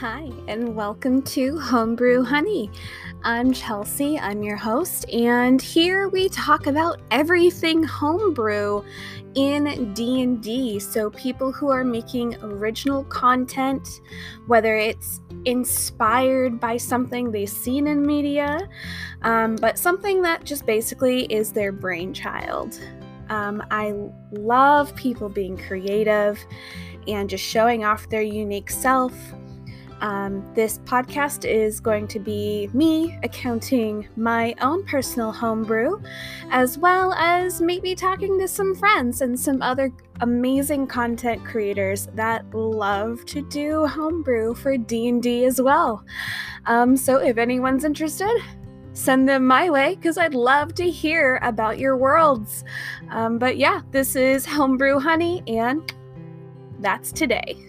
Hi, and welcome to Homebrew Honey. I'm Chelsea, I'm your host, and here we talk about everything homebrew in D&D. So people who are making original content, whether it's inspired by something they've seen in media, um, but something that just basically is their brainchild. Um, I love people being creative and just showing off their unique self um, this podcast is going to be me accounting my own personal homebrew, as well as maybe talking to some friends and some other amazing content creators that love to do homebrew for D&D as well. Um, so if anyone's interested, send them my way because I'd love to hear about your worlds. Um, but yeah, this is Homebrew Honey, and that's today.